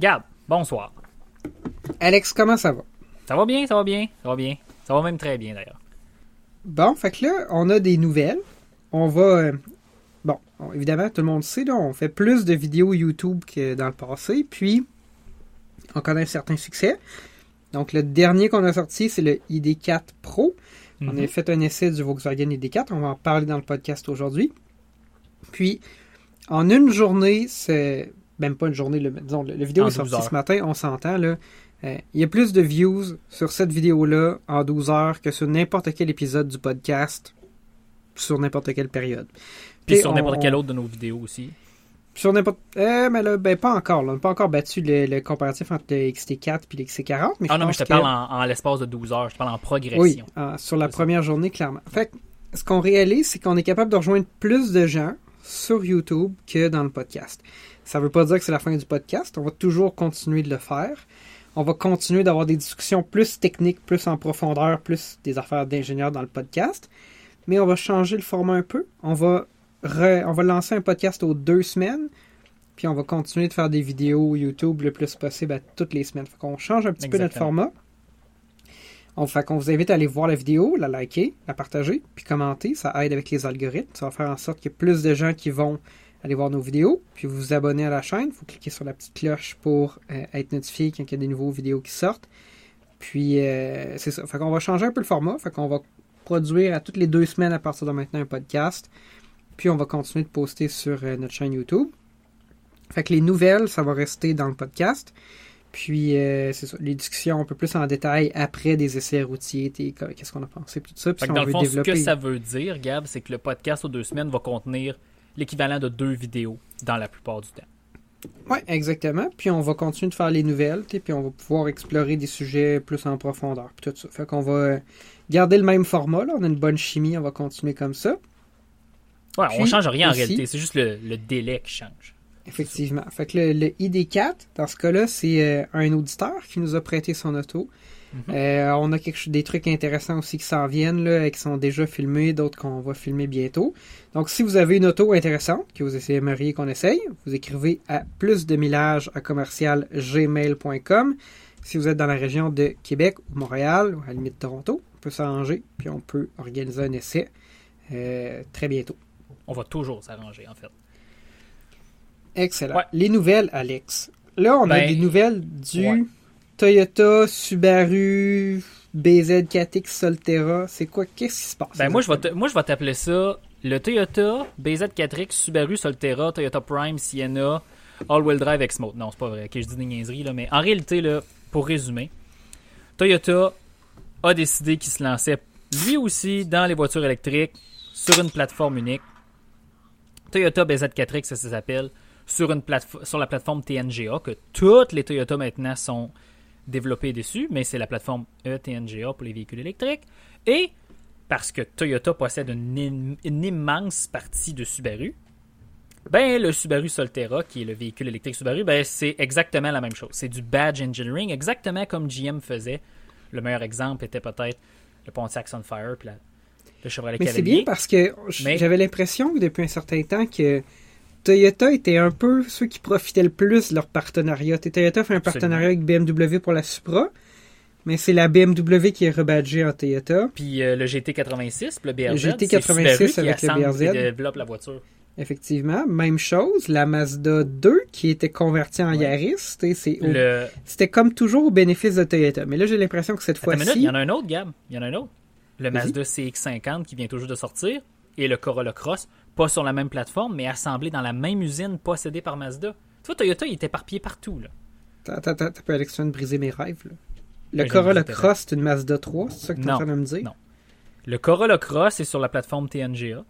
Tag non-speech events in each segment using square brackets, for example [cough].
Gab, bonsoir. Alex, comment ça va? Ça va bien, ça va bien, ça va bien. Ça va même très bien d'ailleurs. Bon, fait que là, on a des nouvelles. On va. euh, bon, on- évidemment, tout le monde sait, là, on fait plus de vidéos YouTube que dans le passé. Puis, on connaît un certain succès. Donc, le dernier qu'on a sorti, c'est le ID4 Pro. On Mhm. a fait un essai du Volkswagen ID4. On va en parler dans le podcast aujourd'hui. Puis, en une journée, c'est. Même pas une journée, le, disons, le, le vidéo En est sorti 12 heures. ce matin, on s'entend, là. Euh, il y a plus de views sur cette vidéo-là en 12 heures que sur n'importe quel épisode du podcast sur n'importe quelle période. Puis Et sur n'importe quelle autre de nos vidéos aussi. Sur n'importe. Euh, mais là, ben pas encore. Là. On n'a pas encore battu le, le comparatif entre le XT4 et le XT40. Mais Ah non, mais je te que- parle en, en l'espace de 12 heures. Je te parle en progression. Oui, sur la première journée, clairement. Fait que, ce qu'on réalise, c'est qu'on est capable de rejoindre plus de gens sur YouTube que dans le podcast. Ça veut pas dire que c'est la fin du podcast. On va toujours continuer de le faire. On va continuer d'avoir des discussions plus techniques, plus en profondeur, plus des affaires d'ingénieurs dans le podcast. Mais on va changer le format un peu. On va, re- on va lancer un podcast aux deux semaines. Puis on va continuer de faire des vidéos YouTube le plus possible à toutes les semaines. Fait qu'on change un petit peu notre format. On, fait qu'on vous invite à aller voir la vidéo, la liker, la partager, puis commenter. Ça aide avec les algorithmes. Ça va faire en sorte qu'il y ait plus de gens qui vont aller voir nos vidéos. Puis vous vous abonnez à la chaîne. Vous cliquez sur la petite cloche pour euh, être notifié quand il y a des nouveaux vidéos qui sortent. Puis euh, c'est ça. Fait qu'on va changer un peu le format. Fait qu'on va produire à toutes les deux semaines à partir de maintenant un podcast. Puis on va continuer de poster sur euh, notre chaîne YouTube. Fait que les nouvelles, ça va rester dans le podcast. Puis, euh, c'est ça, les discussions un peu plus en détail après des essais routiers, qu'est-ce qu'on a pensé, puis tout ça. Puis Fait si que dans on le veut fond, ce que ça veut dire, Gab, c'est que le podcast aux deux semaines va contenir l'équivalent de deux vidéos dans la plupart du temps. Ouais, exactement. Puis on va continuer de faire les nouvelles, puis on va pouvoir explorer des sujets plus en profondeur, puis tout ça. Fait qu'on va euh, garder le même format, là. On a une bonne chimie, on va continuer comme ça. Ouais, on Puis, change rien en réalité, c'est juste le, le délai qui change. Effectivement. Fait que le, le ID4, dans ce cas-là, c'est euh, un auditeur qui nous a prêté son auto. Mhm. Euh, on a quelque, des trucs intéressants aussi qui s'en viennent, là, et qui sont déjà filmés, d'autres qu'on va filmer bientôt. Donc, si vous avez une auto intéressante que vous aimeriez qu'on essaye, vous écrivez à plus de millage à commercial gmail.com. Si vous êtes dans la région de Québec ou Montréal, ou à la limite Toronto, on peut s'arranger, puis on peut organiser un essai euh, très bientôt. On va toujours s'arranger, en fait. Excellent. Ouais. Les nouvelles, Alex. Là, on a Ben, des nouvelles du ouais. Toyota Subaru BZ4X Solterra. C'est quoi? Qu'est-ce qui se passe? Ben, moi, je vais te- moi, je vais t'appeler ça le Toyota BZ4X Subaru Solterra Toyota Prime Sienna All-Wheel Drive X-Mode. Non, c'est pas vrai. Ok, je dis des niaiseries, là, mais en réalité, là, pour résumer, Toyota a décidé qu'il se lançait lui aussi dans les voitures électriques sur une plateforme unique. Toyota BZ4X, ça, ça s'appelle, sur, une sur la plateforme TNGA, que toutes les Toyota maintenant sont développées dessus, mais c'est la plateforme ETNGA pour les véhicules électriques. Et parce que Toyota possède une, im- une immense partie de Subaru, ben le Subaru Solterra, qui est le véhicule électrique Subaru, ben c'est exactement la même chose. C'est du badge engineering, exactement comme GM faisait. Le meilleur exemple était peut-être le Pontiac Sunfire puis la- le Chevrolet Mais c'est bien parce que j'avais l'impression que depuis un certain temps que Toyota était un peu ceux qui profitaient le plus de leur partenariat. Toyota fait un partenariat avec BMW pour la Supra, mais c'est la BMW qui est rebadgée en Toyota. Puis euh, le GT86, puis le BRZ, Le c'est GT86 Subaru qui avec le BRZ. et développe la voiture. Effectivement, même chose. La Mazda 2 qui était convertie en Ouais. Yaris, Le... c'était comme toujours au bénéfice de Toyota. Mais là, j'ai l'impression que cette minute, il fois-ci, y en a un autre, Gab. Il y en a un autre. Le. Mazda CX-50 qui vient toujours de sortir et le Corolla Cross, pas sur la même plateforme, mais assemblé dans la même usine possédée par Mazda. Tu vois, Toyota, il est éparpillé partout. Là. Attends, attends, t'as pas Alex, tu viens de briser mes rêves. Là? Le Corolla tes Cross, c'est une Mazda 3, c'est ça que tu es Non, en train de me dire? non. Le Corolla Cross est sur la plateforme TNGA.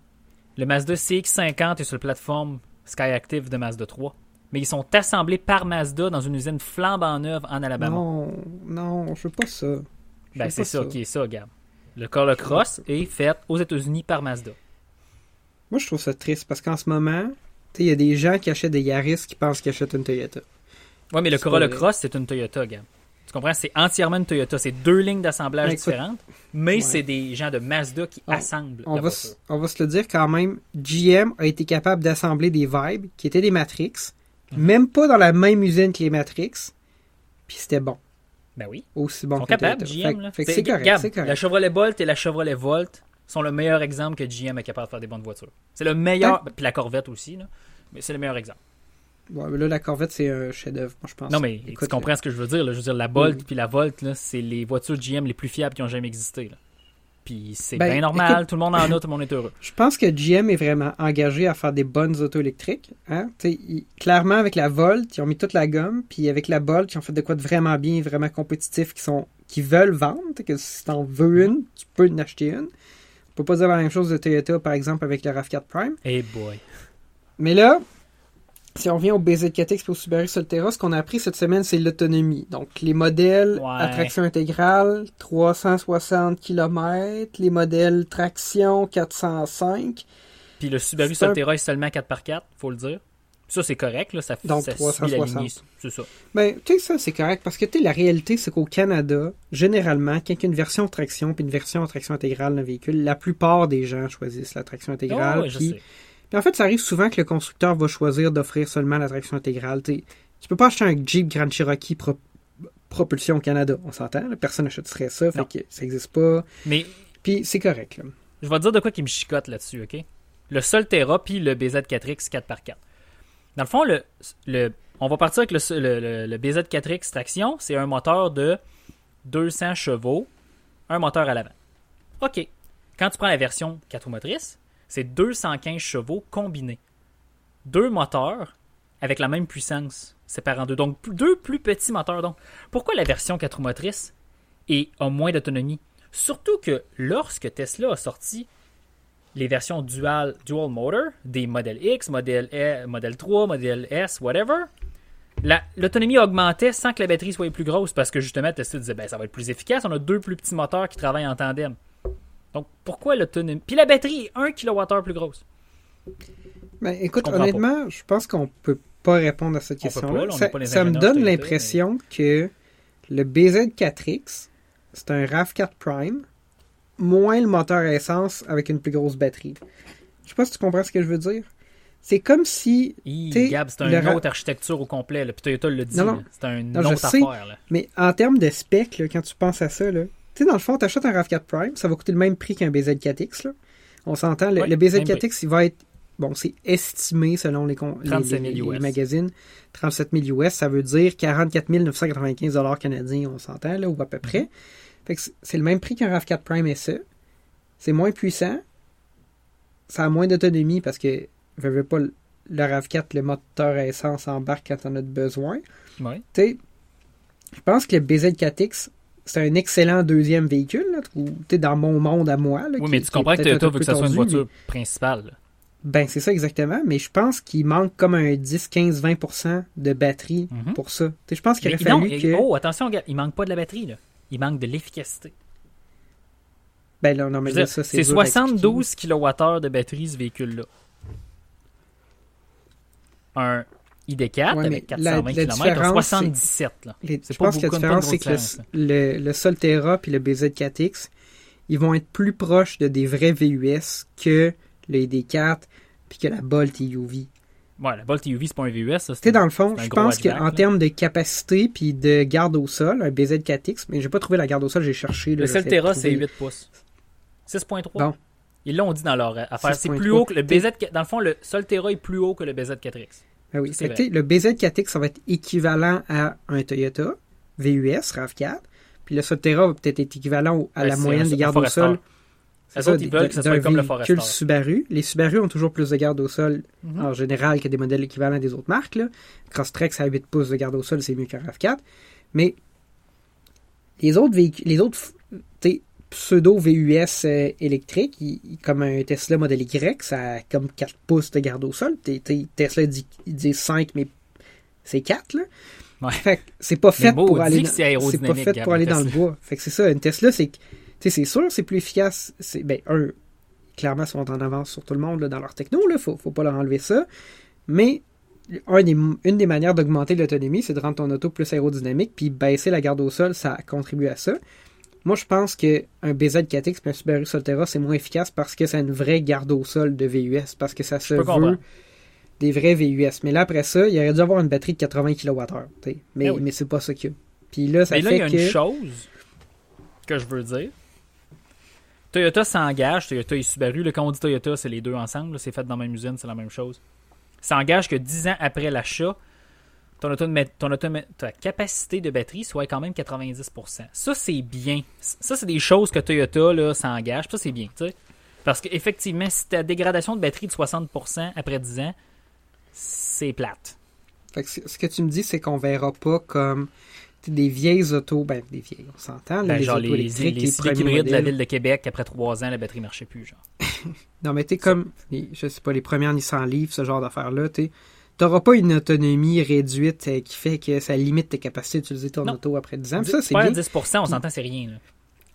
Le Mazda CX-50 est sur la plateforme Skyactiv de Mazda 3. Mais ils sont assemblés par Mazda dans une usine flambant neuve en Alabama. Non, non, je veux pas ça. Je Ben, c'est ça, qui est ça, Gab. Le Corolla Cross est fait aux États-Unis par Mazda. Moi, je trouve ça triste parce qu'en ce moment, tu sais, il y a des gens qui achètent des Yaris qui pensent qu'ils achètent une Toyota. Ouais, mais le Corolla. Cross, c'est une Toyota, Gab. Tu comprends? C'est entièrement une Toyota. C'est deux lignes d'assemblage Ben, différentes, mais ouais. c'est des gens de Mazda qui On- assemblent On la va, voiture. s- on va se le dire quand même, GM a été capable d'assembler des Vibes qui étaient des Matrix, même pas dans la même usine que les Matrix, puis c'était bon. Ben oui. Aussi bon Ils sont que le capables. GM. Fait- là. fait C'est- correct, correct. La Chevrolet Bolt et la Chevrolet Volt sont le meilleur exemple que GM est capable de faire des bonnes voitures. C'est le meilleur. Puis la Corvette aussi, là. Mais c'est le meilleur exemple. Ouais, mais là, la Corvette, c'est un chef-d'œuvre, je pense. Non, mais Écoute, tu comprends ce que je veux dire. là. Je veux dire, la Bolt Oui. puis la Volt, c'est les voitures GM les plus fiables qui ont jamais existé. là. Puis c'est Ben, bien normal. écoute- Tout le monde en a, tout le monde est heureux. [laughs] Je pense que GM est vraiment engagé à faire des bonnes autos électriques. Hein? Clairement, avec la Volt, ils ont mis toute la gomme, puis avec la Bolt, ils ont fait de quoi de vraiment bien, vraiment compétitif, qui sont qui veulent vendre. Que si t'en veux une, tu peux en acheter une. Peut pas dire la même chose de Toyota, par exemple, avec le RAV4 Prime. Hey boy. Mais là, si on revient au BZ4X et au Subaru Solterra, ce qu'on a appris cette semaine, c'est l'autonomie. Donc, les modèles Ouais. à traction intégrale, 360 km, les modèles traction 405. Puis le Subaru un- Solterra est seulement 4x4, faut le dire. Ça, c'est correct. Là. Ça, Donc, ça suit 360. la lignée. C'est ça. Ben, tu sais, ça, c'est correct, parce que, tu sais, la réalité, c'est qu'au Canada, généralement, quand il y a une version traction puis une version traction intégrale d'un véhicule, la plupart des gens choisissent la traction intégrale. Ouais, je puis- en fait, ça arrive souvent que le constructeur va choisir d'offrir seulement la traction intégrale. T'sais, tu peux pas acheter un Jeep Grand Cherokee pro- propulsion au Canada, on s'entend. Personne n'achèterait ça, fait que ça existe pas. Mais Puis c'est correct. Là. Je vais te dire de quoi qui me chicote là-dessus, OK? Le Solterra puis le BZ4X 4x4. Dans le fond, on va partir avec le, le, le- le BZ4X traction. C'est un moteur de 200 chevaux, un moteur à l'avant. OK. Quand tu prends la version 4 roues motrices, c'est 215 chevaux combinés. Deux moteurs avec la même puissance, séparés en deux. Donc, deux plus petits moteurs. Donc, pourquoi la version 4 roues motrices a moins d'autonomie? Surtout que lorsque Tesla a sorti les versions dual, dual motor des modèles X, modèle, E- modèle 3, modèle S, whatever, la- l'autonomie augmentait sans que la batterie soit plus grosse parce que justement Tesla disait ben, ça va être plus efficace, on a deux plus petits moteurs qui travaillent en tandem. Donc pourquoi l'autonomie? Puis la batterie est 1 kWh plus grosse. Ben, écoute, Je honnêtement, je pense qu'on peut pas répondre à cette question-là. ça me donne l'impression que le BZ4X, c'est un RAV4 Prime, moins le moteur à essence avec une plus grosse batterie. Je sais pas si tu comprends ce que je veux dire. C'est comme si Hi, Gab, c'est une autre architecture au complet. Là. Puis Toyota le dit. Non, non. là. C'est une Non, autre sais. affaire. Là. Mais en termes de spec, là, quand tu penses à ça, là, tu sais, dans le fond, tu achètes un RAV4 Prime, ça va coûter le même prix qu'un BZ4X. Là. On s'entend, le, Oui, le même BZ4X, il va être, bon, c'est estimé selon les, con- les, 37 les- 000 les US. magazines, 37 000 US, ça veut dire 44 995 canadiens, on s'entend, là, ou à peu près. Mhm. Que c'est- c'est le même prix qu'un RAV4 Prime SE. C'est moins puissant, ça a moins d'autonomie parce que, veux pas, le le RAV4, le moteur à essence embarque quand on a besoin Ouais. tu je pense que le BZ4X, c'est un excellent deuxième véhicule, là, sais, dans mon monde à moi. là, Oui, qui- mais tu comprends que Toyota veut que ça soit une voiture principale. là. Ben, c'est ça exactement, mais je pense qu'il manque comme un 10, 15, 20% de batterie Mhm. pour ça. Je pense qu'il Mais aurait fallu que... oh, attention, il manque pas de la batterie. Là. Il manque de l'efficacité. Ben là, non, mais dire, ça, C'est dur à expliquer. 72 kWh de batterie, ce véhicule-là. Un ID4 Ouais, avec la- 420 la km, différence, 77. Là. Les- je pas pense que la différence, c'est que le, le, le Solterra puis le BZ4X, ils vont être plus proches de des vrais VUS que le ID4 puis que la Bolt EUV. Ouais, la Bolt EUV, c'est pas un VUS. Ça, Tu sais, dans le fond, je pense qu'en termes de capacité puis de garde au sol, un BZ4X, mais j'ai pas trouvé la garde au sol, j'ai cherché. là, Le Solterra, c'est trouver. 8 pouces. 6.3. Bon. Ils l'ont dit dans leur affaire. C'est 6.3. plus haut que le BZ. Dans le fond, le Solterra est plus haut que le BZ4X. Ah oui. C'est Fait que, tu sais, le BZ4X, ça va être équivalent à un Toyota VUS RAV4. Puis le Solterra va peut-être être équivalent à Ben, la moyenne un- des gardes au sol. Les ça, autres, ils veulent que ça d'un soit comme le Forester. Subaru. Les Subaru ont toujours plus de garde au sol Mhm. en général que des modèles équivalents des autres marques. Là. Crosstrek, à 8 pouces de garde au sol, c'est mieux qu'un RAV4. Mais les autres véhicules, les autres tu sais, pseudo VUS euh, électriques, comme un Tesla Model Y, ça a comme 4 pouces de garde au sol. T'es- t'es- Tesla dit, il dit 5, mais c'est 4. Là. Ouais. Fait que c'est pas fait pour aller dans, pas fait pour aller dans le bois. Fait que c'est ça, une Tesla, c'est sais, c'est sûr, c'est plus efficace. C'est, ben, un, clairement, ils sont en avance sur tout le monde là, dans leur techno, là, faut, faut pas leur enlever ça. Mais un des- une des manières d'augmenter l'autonomie, c'est de rendre ton auto plus aérodynamique, puis baisser la garde au sol, ça contribue à ça. Moi, je pense qu'un BZ4X et un Subaru Solterra, c'est moins efficace parce que c'est une vraie garde au sol de VUS, parce que ça se veut comprendre. des vrais VUS. Mais là, après ça, il aurait dû avoir une batterie de 80 kWh. Mais, Ben oui. mais c'est pas ça qu'il y a. Puis là, ça Mais là, fait il y a que... une chose que je veux dire. Toyota s'engage, Toyota et Subaru, là, quand on dit Toyota, c'est les deux ensemble, c'est fait dans la même usine, c'est la même chose. S'engage que 10 ans après l'achat, ton, ton ta capacité de batterie soit quand même 90%. Ça, c'est bien. Ça, c'est des choses que Toyota s'engage. Ça, c'est bien. tu sais. Parce qu'effectivement, si ta dégradation de batterie de 60% après 10 ans, c'est plate. Ce que tu me dis, c'est qu'on verra pas comme des vieilles autos, ben des vieilles, on s'entend, Ben, les genre autos les, les, les, premiers hybrides de la modèles. ville de Québec, après 3 ans, la batterie marchait plus. Genre. [laughs] Non, mais t'es comme, les- je sais pas, les premières Nissan Leaf, ce genre d'affaires-là, tu T'auras pas une autonomie réduite euh, qui fait que ça limite tes capacités d'utiliser ton Non. auto après 10 ans. Ça, c'est bien. 10%, on s'entend, c'est rien. Là.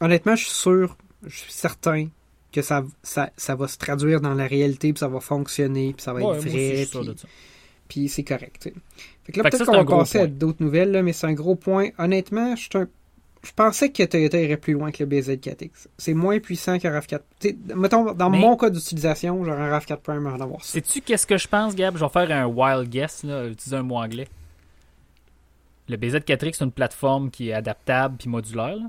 Honnêtement, je suis sûr, je suis certain que ça, ça, ça va se traduire dans la réalité, puis ça va fonctionner, puis ça va Ouais, moi être aussi, vrai, je suis sûr de ça. Puis c'est correct. Fait que là, peut-être qu'on va passer à d'autres nouvelles, là, mais c'est un gros point. Honnêtement, je suis un- je pensais que Toyota irait plus loin que le BZ4X. C'est moins puissant qu'un RAV4. Tu sais, mettons, dans Mais- mon cas d'utilisation, genre un RAV4 Prime en avoir ça. Sais-tu qu'est-ce que je pense, Gab? Je vais faire un wild guess, là, utiliser un mot anglais. Le BZ4X, c'est une plateforme qui est adaptable puis modulaire. là.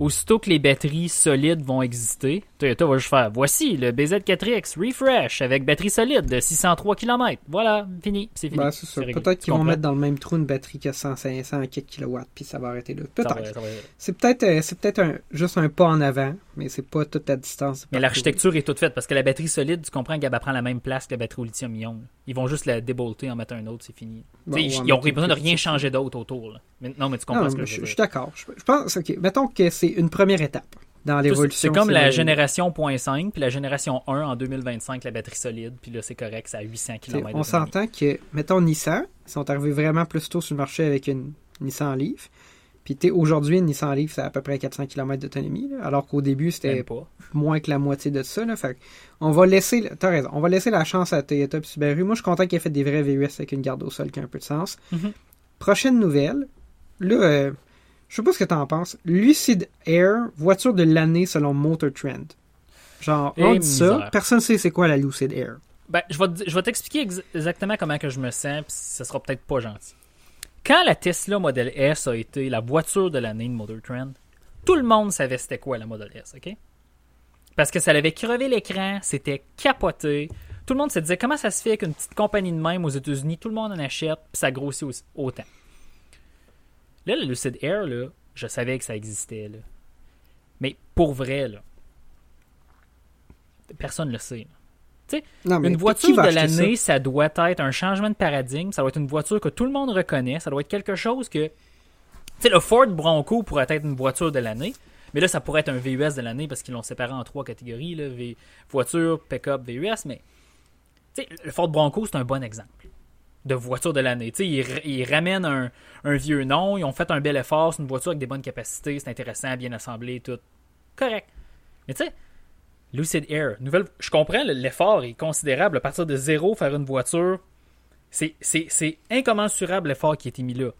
Aussitôt que les batteries solides vont exister, Toyota va juste faire voici le BZ4X refresh avec batterie solide de 603 km. Voilà, fini, c'est fini. Ben, c'est réglé. Peut-être qu'ils vont mettre dans le même trou une batterie qui a 100, 500 quelques kilowatts, puis ça va arrêter là. Peut-être. C'est peut-être euh, c'est peut-être un, juste un pas en avant, mais c'est pas toute la distance. Mais l'architecture est toute faite parce que la batterie solide, tu comprends, Gab, elle prend la même place que la batterie au lithium-ion. Ils vont juste la débolter, en mettre un autre, c'est fini. Bon, ils mettre besoin de rien changer d'autre autour. là. Mais- non, mais tu comprends Non, ce que je je, veux je dire. suis d'accord. Je, je pense, ok, mettons que c'est une première étape dans l'évolution. C'est comme la génération .5 puis la génération 1 en 2025, la batterie solide, puis là c'est correct, c'est à 800 T'sais, km. On s'entend que, mettons Nissan, ils sont arrivés vraiment plus tôt sur le marché avec une Nissan Leaf. Puis aujourd'hui, une Nissan Leaf, c'est à peu près 400 km d'autonomie, alors qu'au début, c'était moins que la moitié de ça. Là, fait on va laisser, raison, on va laisser la chance à Toyota et Subaru. Moi, je suis content qu'il ait fait des vrais VUS avec une garde au sol qui a un peu de sens. Mhm. Prochaine nouvelle, là, euh, je sais pas ce que t'en penses. Lucid Air, voiture de l'année selon Motor Trend. Genre, Et on dit ça, personne sait c'est quoi la Lucid Air. Ben, je vais, te- je vais t'expliquer ex- exactement comment que je me sens, puis ce sera peut-être pas gentil. Quand la Tesla Model S a été la voiture de l'année de Motor Trend, tout le monde savait c'était quoi la Model S, ok? Parce que ça l'avait crevé l'écran, c'était capoté. Tout le monde se disait comment ça se fait qu'une petite compagnie de même aux États-Unis, tout le monde en achète, puis ça grossit aussi- autant. Là, le Lucid Air, là, je savais que ça existait. Là. Mais pour vrai, là, personne ne le sait. Non, Une voiture de ça? l'année, ça? doit être un changement de paradigme. Ça doit être une voiture que tout le monde reconnaît. Ça doit être quelque chose que. Tu sais, le Ford Bronco pourrait être une voiture de l'année. Mais là, ça pourrait être un VUS de l'année parce qu'ils l'ont séparé en trois catégories là, V- voiture, pick-up, VUS. Mais tu sais, le Ford Bronco, c'est un bon exemple de voiture de l'année. Ils, ils ramènent un, vieux nom, ils ont fait un bel effort, c'est une voiture avec des bonnes capacités, c'est intéressant, bien assemblé, tout. Correct. Mais tu sais, Lucid Air, nouvelle. Je comprends, le- l'effort est considérable. À partir de zéro, faire une voiture, c'est, incommensurable l'effort qui a été mis là.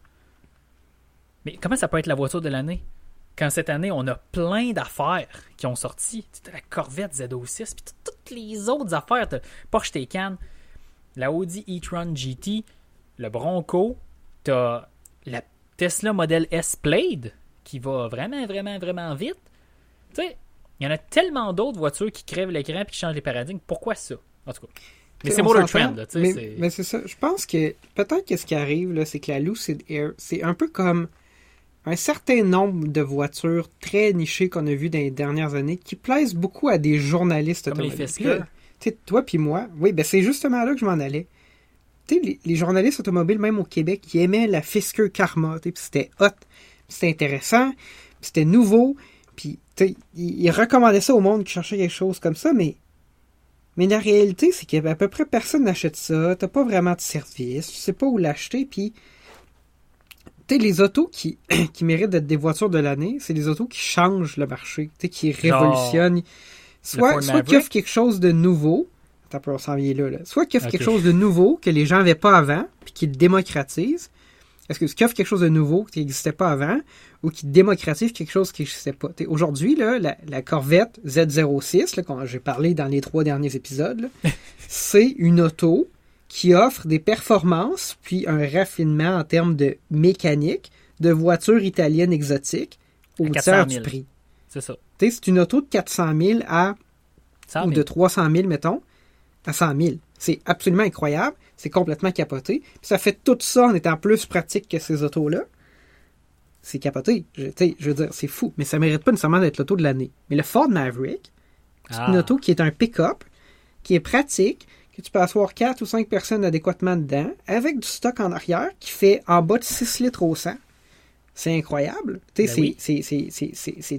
Mais comment ça peut être la voiture de l'année? Quand cette année, on a plein d'affaires qui ont sorti. La Corvette Z06, puis toutes les autres affaires. Porsche Taycan, la Audi e-tron GT, le Bronco, t'as la Tesla Model S Plaid, qui va vraiment, vraiment, vraiment vite. Tu sais, il y en a tellement d'autres voitures qui crèvent l'écran et qui changent les paradigmes. Pourquoi ça? En tout cas. Mais c'est Motor s'entend, Trend, là, Mais, c'est- mais c'est ça. Je pense que peut-être que ce qui arrive, là, c'est que la Lucid Air, c'est un peu comme un certain nombre de voitures très nichées qu'on a vues dans les dernières années qui plaisent beaucoup à des journalistes Comme les automobiles. Sais, toi puis moi, oui, ben c'est justement là que je m'en allais. Tu sais, les, les journalistes automobiles, même au Québec, qui aimaient la Fisker Karma, tu sais, puis c'était hot, c'était intéressant, c'était nouveau, puis tu sais, ils, ils recommandaient ça au monde qui cherchait quelque chose comme ça, mais mais la réalité, c'est qu'à peu près personne n'achète ça. T'as pas vraiment de service. Tu sais pas où l'acheter. Puis, tu les autos qui, [clears throat] qui méritent d'être des voitures de l'année, c'est les autos qui changent le marché. Tu sais, qui révolutionnent. Soit, soit qu'ils offrent quelque chose de nouveau. Attends, on s'en vient là, là. Soit qu'ils offrent Ok. quelque chose de nouveau que les gens n'avaient pas avant, puis qu'ils le démocratisent. Est-ce que qu'ils offrent quelque chose de nouveau qui n'existait pas avant, ou qui démocratise quelque chose qui n'existait pas? Aujourd'hui, là, la, la Corvette Z06, là, dont j'ai parlé dans les trois derniers épisodes, là, [laughs] c'est une auto qui offre des performances puis un raffinement en termes de mécanique de voitures italiennes exotiques au À 400 tiers 000. du prix. C'est ça. Tu sais, c'est une auto de 400 000 à 100 ou 000. de 300 000, mettons, à 100 000. C'est absolument incroyable. C'est complètement capoté. Puis ça fait tout ça en étant plus pratique que ces autos-là. C'est capoté. Je, veux dire, c'est fou. Mais ça mérite pas nécessairement d'être l'auto de l'année. Mais le Ford Maverick, c'est Ah. une auto qui est un pick-up, qui est pratique, que tu peux asseoir 4 ou 5 personnes adéquatement dedans, avec du stock en arrière qui fait en bas de 6 litres au 100. C'est incroyable. Ben c'est- oui.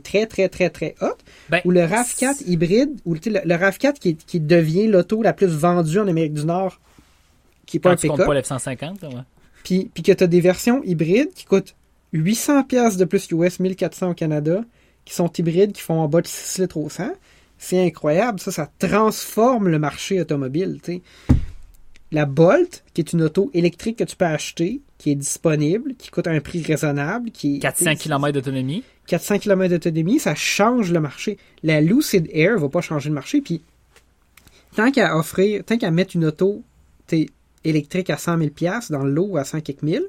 très, très, très, très hot. Ben, Ou le RAV4 hybride, ou le, le RAV4 qui, qui devient l'auto la plus vendue en Amérique du Nord, qui n'est pas un pick-up, pas l'F-150, là, ouais. puis, puis que tu as des versions hybrides qui coûtent 800$ piastres de plus US, 1400 au Canada, qui sont hybrides, qui font en bas de 6 litres au 100. C'est incroyable. Ça, ça transforme le marché automobile. tu sais. La Bolt, qui est une auto électrique que tu peux acheter, qui est disponible, qui coûte un prix raisonnable, qui est 400 km d'autonomie. 400 km d'autonomie, ça change le marché. La Lucid Air va pas changer le marché. Puis, tant qu'à offrir, tant qu'à mettre une auto électrique à 100 000 dans le lot ou à 100 quelques mille,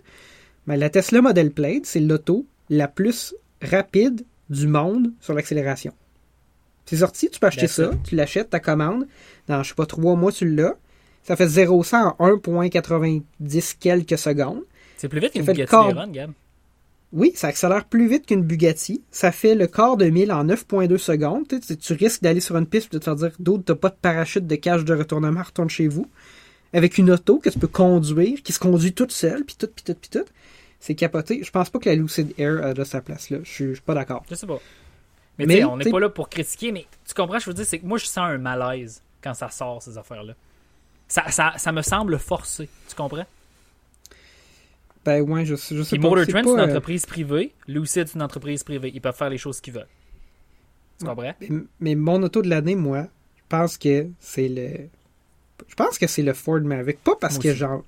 ben, la Tesla Model Plaid, c'est l'auto la plus rapide du monde sur l'accélération. C'est sorti, tu peux acheter ça, tu l'achètes, ta commande, dans, je sais pas, trois mois, tu l'as. Ça fait 0-100 en 1.90 quelques secondes. C'est plus vite qu'une Bugatti corps. Veyron, Gab. Oui, ça accélère plus vite qu'une Bugatti. Ça fait le quart de mille en 9.2 secondes. Tu, sais, tu risques d'aller sur une piste et de te faire dire d'autres, t'as pas de parachute de cage de retournement, retourne chez vous. Avec une auto que tu peux conduire, qui se conduit toute seule, puis tout, puis tout, puis tout. C'est capoté. Je pense pas que la Lucid Air a de sa place là. Je suis je suis pas d'accord. Je sais pas. Mais, Mais, on n'est pas là pour critiquer, mais tu comprends, je veux dire, c'est que moi, je sens un malaise quand ça sort, ces affaires-là. Ça, ça, ça me semble forcé. Tu comprends? Ben ouais, je, je sais Puis pas. Trend, c'est une euh, entreprise privée. Lucid, c'est une entreprise privée. Ils peuvent faire les choses qu'ils veulent. Tu comprends? mais, mais mon auto de l'année, moi, je pense que c'est le. Je pense que c'est le Ford Maverick. Pas parce Moi que aussi. genre.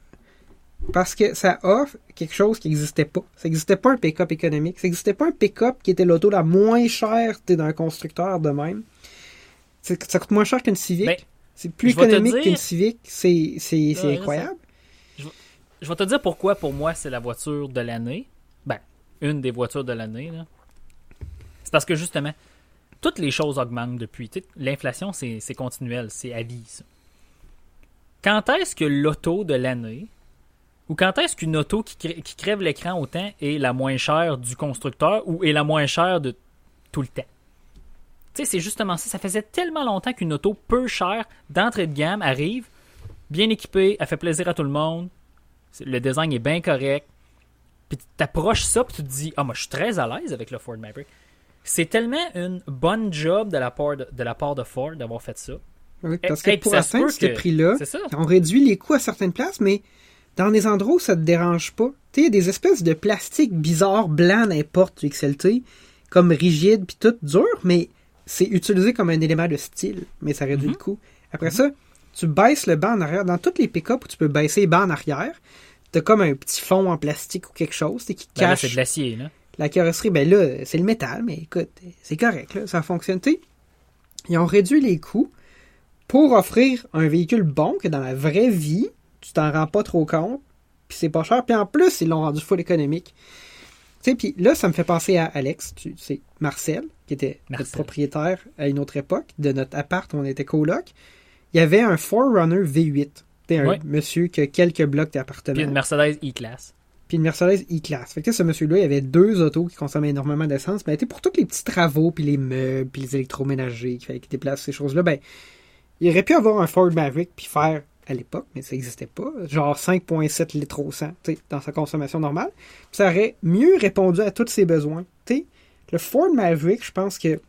Parce que ça offre quelque chose qui n'existait pas. Ça n'existait pas un pick-up économique. Ça n'existait pas un pick-up qui était l'auto la moins chère d'un constructeur de même. Ça coûte moins cher qu'une Civic. Ben, c'est plus je économique dire- qu'une Civic. C'est c'est- c'est Ouais, je incroyable. Je vais te dire pourquoi, pour moi, c'est la voiture de l'année. Ben, une des voitures de l'année. là. C'est parce que, justement, toutes les choses augmentent depuis. L'inflation, c'est c'est continuel. C'est à vie, ça. Quand est-ce que l'auto de l'année, ou quand est-ce qu'une auto qui, crè- qui crève l'écran autant est la moins chère du constructeur ou est la moins chère de tout le temps? Tu sais, c'est justement ça. Ça faisait tellement longtemps qu'une auto peu chère, d'entrée de gamme, arrive, bien équipée, elle fait plaisir à tout le monde, le design est bien correct, puis tu t'approches ça, puis tu te dis, ah, moi, je suis très à l'aise avec le Ford Maverick. C'est tellement une bonne job de la part de, de, la part de Ford d'avoir fait ça. Oui, Eh, parce que hey, pour atteindre ce prix-là, on réduit les coûts à certaines places, mais dans des endroits où ça te dérange pas. Tu sais, il y a des espèces de plastique bizarre, blanc, n'importe, du XLT, comme rigide puis tout dur, mais c'est utilisé comme un élément de style, mais ça réduit Mhm. le coût. Après ça, tu baisses le banc en arrière. Dans toutes les pick-up où tu peux baisser les bancs en arrière, t'as comme un petit fond en plastique ou quelque chose qui Ben cache c'est de l'acier, là. la carrosserie, ben là, c'est le métal, mais écoute, c'est correct, là, ça fonctionne. Tu sais, Ils ont réduit les coûts pour offrir un véhicule bon que dans la vraie vie, tu t'en rends pas trop compte, puis c'est pas cher, puis en plus, ils l'ont rendu full économique. Tu sais, puis là, ça me fait penser à Alex, tu sais, Marcel, qui était notre propriétaire à une autre époque, de notre appart où on était coloc. Il y avait un Forerunner V8. C'était un monsieur qui a quelques blocs d'appartements Puis une Mercedes E-Class. puis une Mercedes E-Class. Fait que ce monsieur-là, il avait deux autos qui consommaient énormément d'essence, mais sais, pour tous les petits travaux, puis les meubles, puis les électroménagers qui, qui déplacent ces choses-là, ben, il aurait pu avoir un Ford Maverick puis faire, à l'époque, mais ça n'existait pas, genre 5.7 litres au 100, tu sais, dans sa consommation normale. Puis ça aurait mieux répondu à tous ses besoins. Le Ford Maverick, je pense que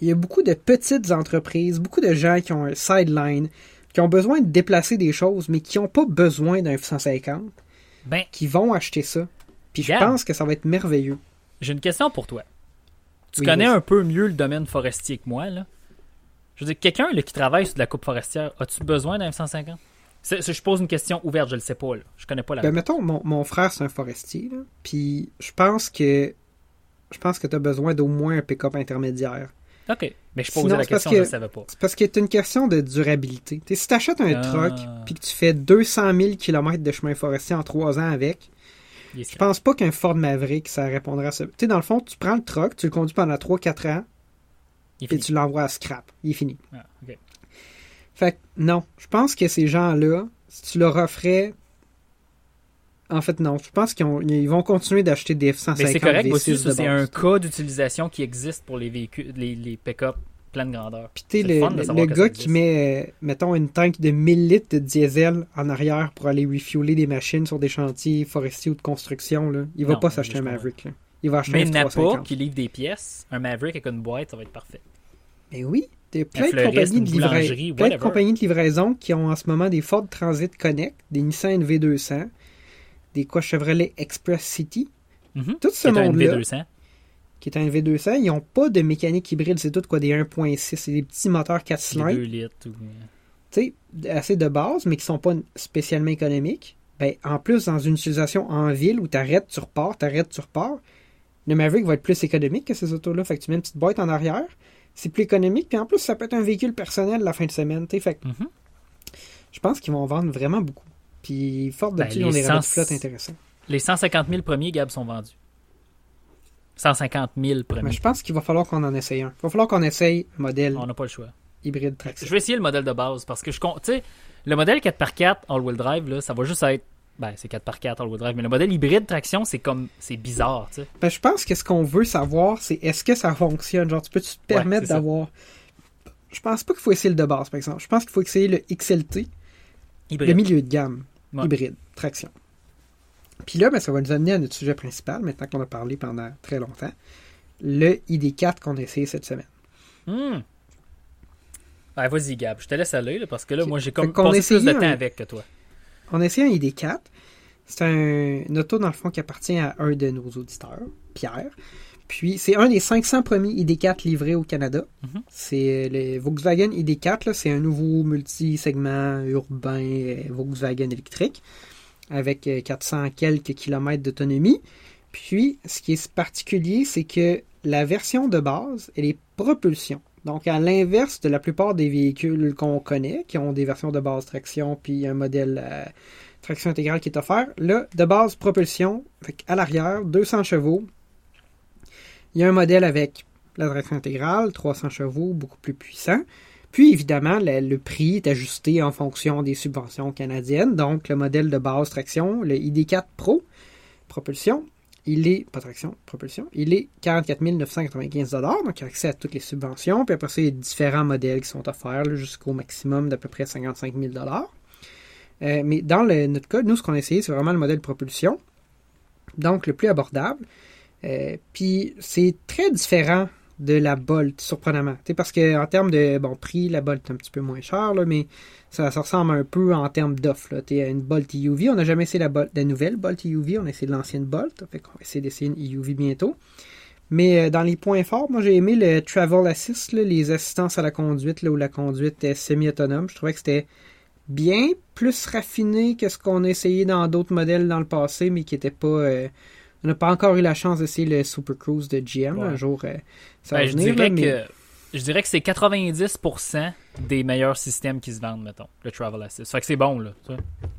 il y a beaucoup de petites entreprises, beaucoup de gens qui ont un sideline, qui ont besoin de déplacer des choses, mais qui n'ont pas besoin d'un F-150 Ben, qui vont acheter ça. Puis je pense que ça va être merveilleux. j'ai une question pour toi. Tu Oui, connais un peu mieux le domaine forestier que moi, là. Je veux dire, quelqu'un qui travaille sur de la coupe forestière, as-tu besoin d'un F-150? C'est- c'est- je pose une question ouverte, je le sais pas, là. Je connais pas la Ben, mettons, mon, mon frère, c'est un forestier, puis je pense que je pense que tu as besoin d'au moins un pick-up intermédiaire. OK. Mais je Sinon, posais la question, que- je ne savais pas. C'est parce que c'est une question de durabilité. T'sais, si tu achètes un Ah. truck puis que tu fais 200 000 km de chemin forestier en 3 ans avec, je pense pas qu'un Ford Maverick, ça répondra à ça. Tu sais, dans le fond, tu prends le truck, tu le conduis pendant 3-4 ans, et tu l'envoies à scrap. Il est fini. Ah. Fait que non, je pense que ces gens-là, si tu leur offrais. En fait, non. Je pense qu'ils ont- ils vont continuer d'acheter des F-150 Mais c'est correct V6 aussi, c'est un cas d'utilisation qui existe pour les véhicules, les, les pick-up pleine grandeur. Puis C'est le, le gars qui met, mettons, une tank de 1000 litres de diesel en arrière pour aller refueler des machines sur des chantiers forestiers ou de construction, là, il va Non, pas s'acheter un. Maverick. Là. Il va acheter Mais un Napa, 350. qui livre des pièces, un Maverick avec une boîte, ça va être parfait. Mais oui, il y a plein, de compagnies de, livra- plein de compagnies de livraison qui ont en ce moment des Ford Transit Connect, des Nissan NV200, des quoi Chevrolet Express City. Mhm. Tout ce Qui est un monde-là, V200. qui est un NV200, ils n'ont pas de mécanique hybride, c'est tout quoi des 1.6, c'est des petits moteurs 4 Les cylindres. 2 litres. ou- tu sais, assez de base, mais qui sont pas spécialement économiques, ben, en plus, dans une utilisation en ville où tu arrêtes, tu repars, tu arrêtes, tu repars, le Maverick va être plus économique que ces autos-là. Fait que tu mets une petite boîte en arrière, c'est plus économique, puis en plus, ça peut être un véhicule personnel la fin de semaine. Fait que Mhm. je pense qu'ils vont en vendre vraiment beaucoup. Puis Ford, Ben, d'habitude, ils ont les des rabais de 100 flotte intéressants. Les 150 000 premiers, Gab, sont vendus. 150 000 Mais premiers. je pense qu'il va falloir qu'on en essaye un. Il va falloir qu'on essaye un modèle On n'a pas le choix. hybride traction. Je vais essayer le modèle de base parce que je compte. Tu sais, le modèle 4x4 all-wheel drive, là, ça va juste être. Ben, c'est 4x4 all-wheel drive, mais le modèle hybride traction, c'est comme. C'est bizarre, tu sais. Ben, je pense que ce qu'on veut savoir, c'est est-ce que ça fonctionne? Genre, tu peux te permettre d'avoir. Je pense pas qu'il faut essayer le de base, par exemple. Je pense qu'il faut essayer le XLT, Hybride. le milieu de gamme, Ouais. hybride, traction. Puis là, ben, ça va nous amener à notre sujet principal, maintenant qu'on a parlé pendant très longtemps. Le ID4 qu'on a essayé cette semaine. Ouais, vas-y, Gab. Je te laisse aller, là, parce que là, moi, j'ai comme passé plus de temps un- avec que toi. On a essayé un ID4. C'est un, une auto, dans le fond, qui appartient à un de nos auditeurs, Pierre. Puis, c'est un des 500 premiers ID4 livrés au Canada. Mhm. C'est le Volkswagen ID4. là. C'est un nouveau multi-segment urbain euh, Volkswagen électrique avec euh, 400 quelques kilomètres d'autonomie. Puis, ce qui est particulier, c'est que la version de base, elle est propulsion. Donc, à l'inverse de la plupart des véhicules qu'on connaît, qui ont des versions de base traction, puis un modèle euh, traction intégrale qui est offert, là, de base propulsion, fait à l'arrière, 200 chevaux. Il y a un modèle avec la traction intégrale, 300 chevaux, beaucoup plus puissant. Puis, évidemment, le, prix est ajusté en fonction des subventions canadiennes. Donc, le modèle de base traction, le ID4 Pro, propulsion, il est, pas traction, propulsion, il est 44 995 donc il a accès à toutes les subventions. Puis après ça, il y a différents modèles qui sont offerts jusqu'au maximum d'à peu près 55 000 Euh, Mais dans notre cas, nous, ce qu'on a essayé, c'est vraiment le modèle propulsion, donc le plus abordable. Euh, puis c'est très différent de la Bolt, surprenamment. Tu sais, parce que en termes de bon prix, la Bolt est un petit peu moins chère, là, mais ça, ressemble un peu en termes sais, une Bolt EUV, on n'a jamais essayé la, Bolt, la nouvelle Bolt EUV, on a essayé l'ancienne Bolt, fait va essayer d'essayer une EUV bientôt. Mais euh, dans les points forts, moi j'ai aimé le Travel Assist, les assistances à la conduite, là, où la conduite semi-autonome. Je trouvais que c'était bien plus raffiné que ce qu'on a essayé dans d'autres modèles dans le passé, mais qui n'était pas. euh, on n'a pas encore eu la chance d'essayer le Super Cruise de GM. Ouais. Un jour, euh, ça Ben, va je, venir. dirais là, mais- que, je dirais que c'est 90% des meilleurs systèmes qui se vendent, mettons, le Travel Assist. Fait que c'est bon, là.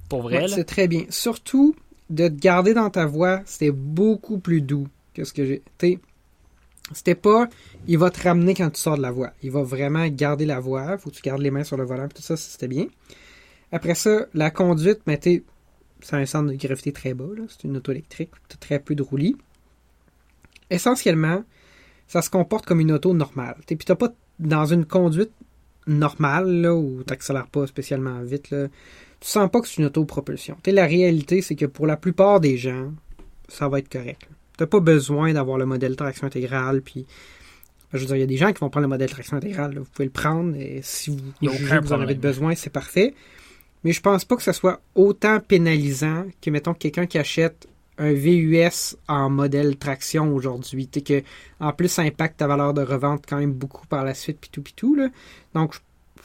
Pour vrai, Ouais, c'est très bien. Surtout, de te garder dans ta voix, c'était beaucoup plus doux que ce que j'ai. C'était pas, il va te ramener quand tu sors de la voie. Il va vraiment garder la voie. Faut que tu gardes les mains sur le volant. Tout ça, c'était bien. Après ça, la conduite, mais t'sais, c'est un centre de gravité très bas. C'est une auto électrique. Très peu de roulis. Essentiellement, ça se comporte comme une auto normale. T'sais, Puis t'as pas dans une conduite normale là, où t'accélères pas spécialement vite. Là, tu sens pas que c'est une autopropulsion. Tu la réalité, c'est que pour la plupart des gens, ça va être correct. Tu n'as pas besoin d'avoir le modèle traction intégrale. Puis, je veux dire, il y a des gens qui vont prendre le modèle traction intégrale. là. Vous pouvez le prendre. Et si vous, a en avez besoin, c'est parfait. Mais je pense pas que ça soit autant pénalisant que, mettons, quelqu'un qui achète un VUS en modèle traction aujourd'hui. Tu que, en plus, ça impacte ta valeur de revente quand même beaucoup par la suite, puis tout, puis tout. Là. Donc, je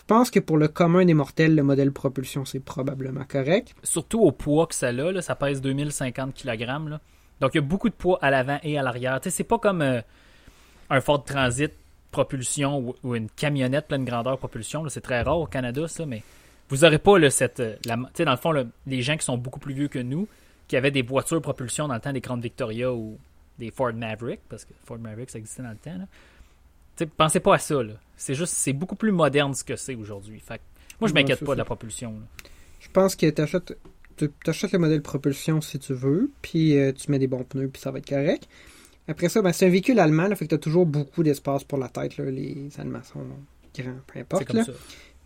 je pense que pour le commun des mortels, le modèle propulsion, c'est probablement correct. Surtout au poids que ça a, là, ça pèse 2050 kg. Là. Donc, il y a beaucoup de poids à l'avant et à l'arrière. Tu sais, c'est pas comme euh, un Ford Transit propulsion ou, une camionnette pleine grandeur propulsion. C'est très rare au Canada, ça, mais vous n'aurez pas cette. Euh, la, dans le fond, les gens qui sont beaucoup plus vieux que nous, qui avaient des voitures propulsion dans le temps des grandes Victoria ou des Ford Maverick, parce que Ford Maverick, ça existait dans le temps. Là. pensez pas à ça. C'est juste, c'est beaucoup plus moderne ce que c'est aujourd'hui. Fait moi, je m'inquiète pas de la propulsion. Je pense que tu achètes, le modèle propulsion si tu veux, puis euh, tu mets des bons pneus, puis ça va être correct. Après ça, ben, c'est un véhicule allemand, là, fait que tu as toujours beaucoup d'espace pour la tête. Là, les Allemands sont grands, peu importe. Là.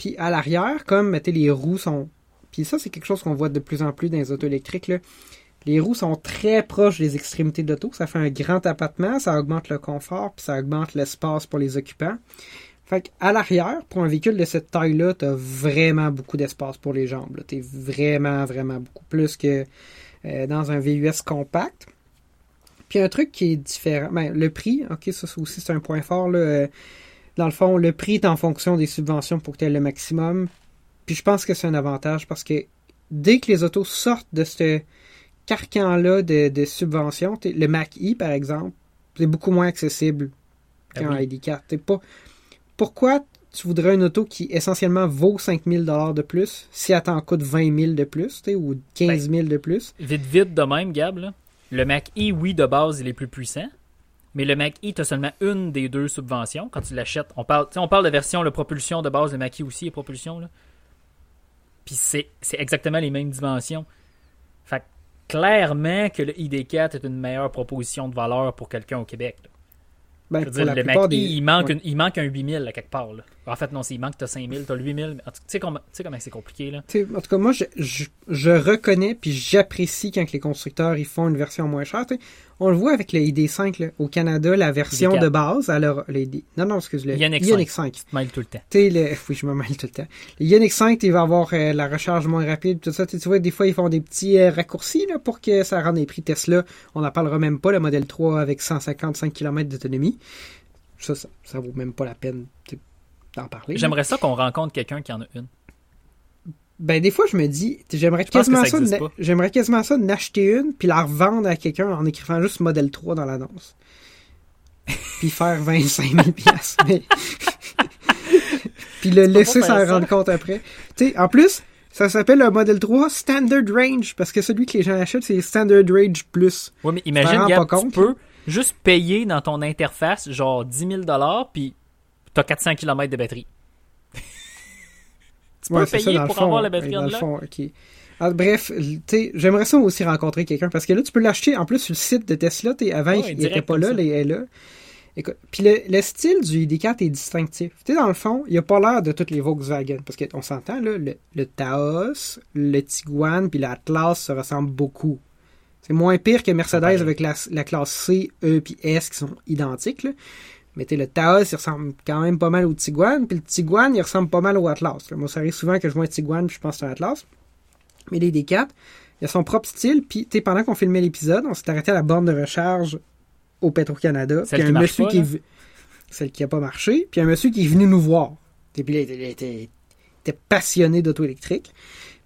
Puis à l'arrière, comme mettez, les roues sont. Puis ça, c'est quelque chose qu'on voit de plus en plus dans les autos électriques. Là. Les roues sont très proches des extrémités de l'auto. Ça fait un grand abattement, ça augmente le confort, puis ça augmente l'espace pour les occupants. Fait à l'arrière, pour un véhicule de cette taille-là, tu as vraiment beaucoup d'espace pour les jambes. Tu es vraiment, vraiment beaucoup plus que euh, dans un VUS compact. Puis un truc qui est différent, ben, le prix, ok, ça aussi c'est un point fort. Là, euh, dans le fond, le prix est en fonction des subventions pour que tu aies le maximum. Puis je pense que c'est un avantage parce que dès que les autos sortent de ce carcan-là de, subventions, le Mac-E par exemple, c'est beaucoup moins accessible ah qu'un ID4. Pas... Pourquoi tu voudrais une auto qui essentiellement vaut 5000 dollars de plus si elle t'en coûte 20 000 de plus ou 15 000 ben, de plus? Vite, vite de même, Gab. Là. Le Mac E, oui, de base, il est plus puissant. Mais le Mac E, tu as seulement une des deux subventions quand tu l'achètes. On parle, on parle de version le propulsion de base, le Mac E aussi est propulsion. Là. Puis c'est, exactement les mêmes dimensions. Fait clairement que le ID4 est une meilleure proposition de valeur pour quelqu'un au Québec. Ben, dire, le Mac E, il, manque il manque un 8000 à quelque part. Là. En fait, non, il manque, tu as 5000, tu as 8000. Tu sais comment, c'est compliqué. Là. en tout cas, moi, je, je, reconnais puis j'apprécie quand les constructeurs ils font une version moins chère. On le voit avec le ID5 au Canada, la version de base. Alors, le Non, non, excuse-le. Yannick 5. 5. Tu tout le temps. Le... Oui, je me mêle tout le temps. Le Yannick 5, il va avoir euh, la recharge moins rapide, tout ça. Tu vois, des fois, ils font des petits euh, raccourcis là, pour que ça rende les prix Tesla. On n'en parlera même pas, le modèle 3 avec 155 km d'autonomie. Ça, ça, ça vaut même pas la peine parler. J'aimerais ça qu'on rencontre quelqu'un qui en a une. Ben, des fois, je me dis, j'aimerais quasiment, ça, j'aimerais quasiment ça d'acheter une, puis la revendre à quelqu'un en écrivant juste modèle 3 dans l'annonce. [laughs] puis faire 25 000 piastres. [laughs] [laughs] puis le laisser s'en rendre compte après. Tu sais, en plus, ça s'appelle un modèle 3 Standard Range, parce que celui que les gens achètent, c'est Standard Range Plus. Ouais, mais imagine, Gab, tu peux juste payer dans ton interface, genre 10 000 puis t'as 400 km de batterie. [laughs] Tu peux payer pour avoir la batterie en fond, ah, bref, j'aimerais ça aussi rencontrer quelqu'un parce que là, tu peux l'acheter en plus sur le site de Tesla. avant, il n'était pas là, il est là. Écoute, puis le, style du ID4 est distinctif. Tu sais, dans le fond, il a pas l'air de toutes les Volkswagen. Parce qu'on s'entend, là, le, Taos, le Tiguan, puis l'Atlas se ressemblent beaucoup. C'est moins pire que Mercedes avec la, la, classe C, E puis S qui sont identiques. Là. Mais le Taos, il ressemble quand même pas mal au Tiguan. Puis le Tiguan, il ressemble pas mal au Atlas. Moi, ça arrive souvent que je vois un Tiguan puis je pense que c'est un Atlas. Mais les D4, il a son propre style. Puis pendant qu'on filmait l'épisode, on s'est arrêté à la borne de recharge au Petro-Canada. Puis un monsieur qui est... Celle qui a pas marché. Puis un monsieur qui est venu nous voir. Puis il était, était passionné d'auto électrique.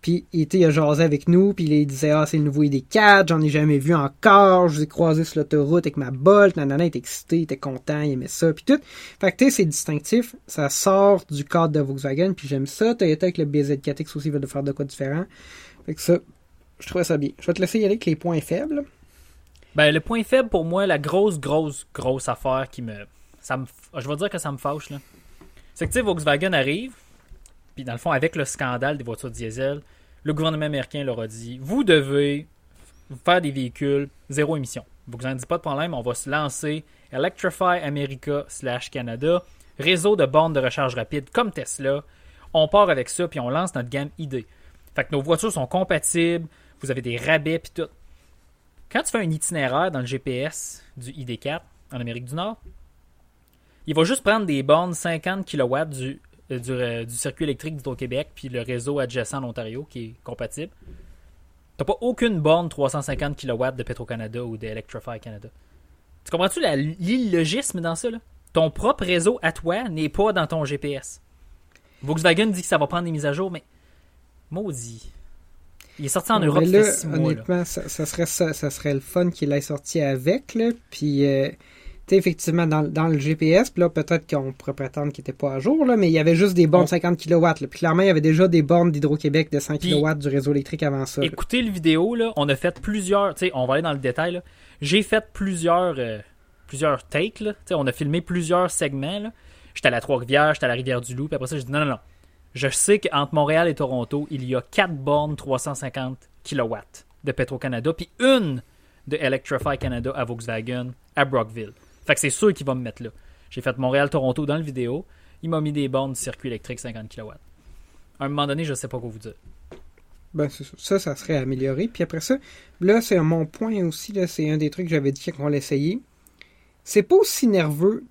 Puis il il a jasé avec nous, puis il disait Ah, c'est le nouveau ID4, j'en ai jamais vu encore, je vous ai croisé sur l'autoroute avec ma Bolt, nanana, il était excité, il était content, il aimait ça, puis tout. Fait que tu sais, c'est distinctif, ça sort du cadre de Volkswagen, puis j'aime ça. Toyota avec le BZ4X aussi va de faire de quoi différent. Fait que ça, je trouvais ça bien. Je vais te laisser y aller avec les points faibles. Ben, le point faible pour moi, la grosse, grosse, grosse affaire qui me. Ça me je vais dire que ça me fâche, là. C'est que, tu sais, Volkswagen arrive, puis dans le fond, avec le scandale des voitures diesel, le gouvernement américain leur a dit vous devez faire des véhicules zéro émission. Vous n'en dites pas de problème, on va se lancer Electrify America slash Canada, réseau de bornes de recharge rapide comme Tesla. On part avec ça puis on lance notre gamme ID. Fait que nos voitures sont compatibles, vous avez des rabais puis tout. Quand tu fais un itinéraire dans le GPS du ID4 en Amérique du Nord, il va juste prendre des bornes 50 kW du euh, euh, du, circuit électrique du Québec puis le réseau adjacent en Ontario qui est compatible. T'as pas aucune borne 350 kW de Petro-Canada ou d'Electrify Canada. Tu comprends-tu l'illogisme dans ça? Là? Ton propre réseau à toi n'est pas dans ton GPS. Volkswagen dit que ça va prendre des mises à jour, mais maudit. Il est sorti en Europe Honnêtement, Ça, serait, ça, serait le fun qu'il ait sorti avec. Là. Puis, euh, tu effectivement, dans, dans le GPS, puis là, peut-être qu'on pourrait prétendre qu'il n'était pas à jour, là, mais il y avait juste des bornes On- 50 kW. Là. Puis clairement, il y avait déjà des bornes d'Hydro-Québec de 100 Puis- kW du réseau électrique avant ça. là. Écoutez le vidéo, là, on a fait plusieurs. Tu sais, on va aller dans le détail. là. J'ai fait plusieurs, euh, plusieurs takes. Là. Tu sais, on a filmé plusieurs segments. là. J'étais à la Trois-Rivières, j'étais à la Rivière-du-Loup. Puis après ça, j'ai dit non, non, non. Je sais qu'entre Montréal et Toronto, il y a 4 bornes 350 kW de Petro-Canada, puis une de Electrify Canada à Volkswagen à Brockville. Fait que c'est sûr qu'il va me mettre là. J'ai fait Montréal-Toronto dans le vidéo. Il m'a mis des bornes de circuit électrique 50 kW. À un moment donné, je sais pas quoi vous dire. Ben, ça. ça, serait amélioré. Puis après ça, là, c'est mon point aussi, là, c'est un des trucs que j'avais dit qu'on l'essayait. C'est pas aussi nerveux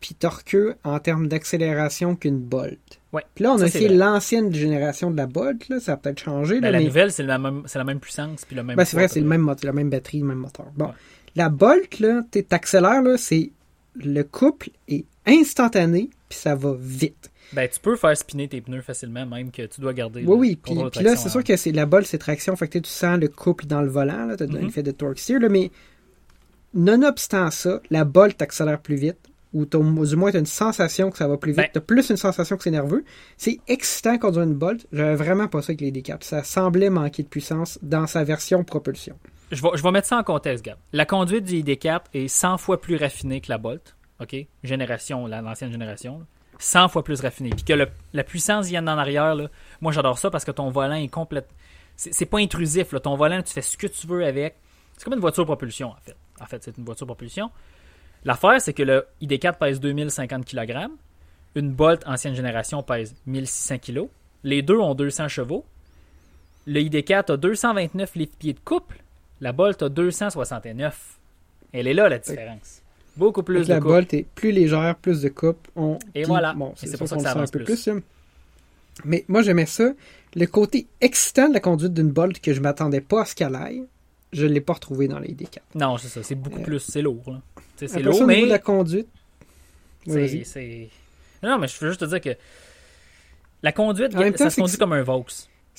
puis torqueux en termes d'accélération qu'une Bolt. Ouais, Puis là, on ça, a essayé l'ancienne génération de la Bolt, là, ça a peut-être changé. Ben, la nouvelle, c'est la même, c'est la même puissance puis le même. Ben, c'est vrai, c'est le peut-être. même moteur, la même batterie, le même moteur. Bon. Ouais. La Bolt, là, tu t'accélères, là, c'est le couple est instantané, puis ça va vite. Ben, tu peux faire spinner tes pneus facilement, même que tu dois garder. Oui, oui. Puis, là, c'est sûr en- que c'est la Bolt, c'est traction. Fait que tu sens le couple dans le volant. Là, t'as Mhm. l'effet de torque steer. Là, mais nonobstant ça, la Bolt accélère plus vite. Ou du moins, tu as une sensation que ça va plus vite. Ben- tu as plus une sensation que c'est nerveux. C'est excitant de conduire une Bolt. J'avais vraiment pas ça avec les D4. Ça semblait manquer de puissance dans sa version propulsion. Je vais, je vais mettre ça en contexte, Gab. La conduite du ID4 est 100 fois plus raffinée que la Bolt. OK? Génération, la- l'ancienne génération. là. 100 fois plus raffinée. Puis que la puissance vienne en arrière, là, moi j'adore ça parce que ton volant est complète. C'est pas intrusif. Là. Ton volant, tu fais ce que tu veux avec. C'est comme une voiture propulsion, en fait. En fait, c'est une voiture propulsion. L'affaire, c'est que le ID4 pèse 2050 kg. Une Bolt ancienne génération pèse 1600 kg. Les deux ont 200 chevaux. Le ID4 a 229 livres-pieds de couple. La Bolt a 269. Elle est là, la différence. Beaucoup plus de la. Bolt est plus légère, plus de coupe. On... Et puis, voilà. Bon, c'est ça pour ça qu'on que ça sent un avance peu plus. plus. là. Mais moi, j'aimais ça. Le côté excitant de la conduite d'une Bolt que je m'attendais pas à ce qu'elle aille, je l'ai pas retrouvé dans les D4. Non, c'est ça. C'est beaucoup Euh, plus. C'est lourd. C'est lourd, ça, mais. de la conduite. Oui, c'est- Non, mais je veux juste te dire que. La conduite, temps, ça se conduit comme un Vaux.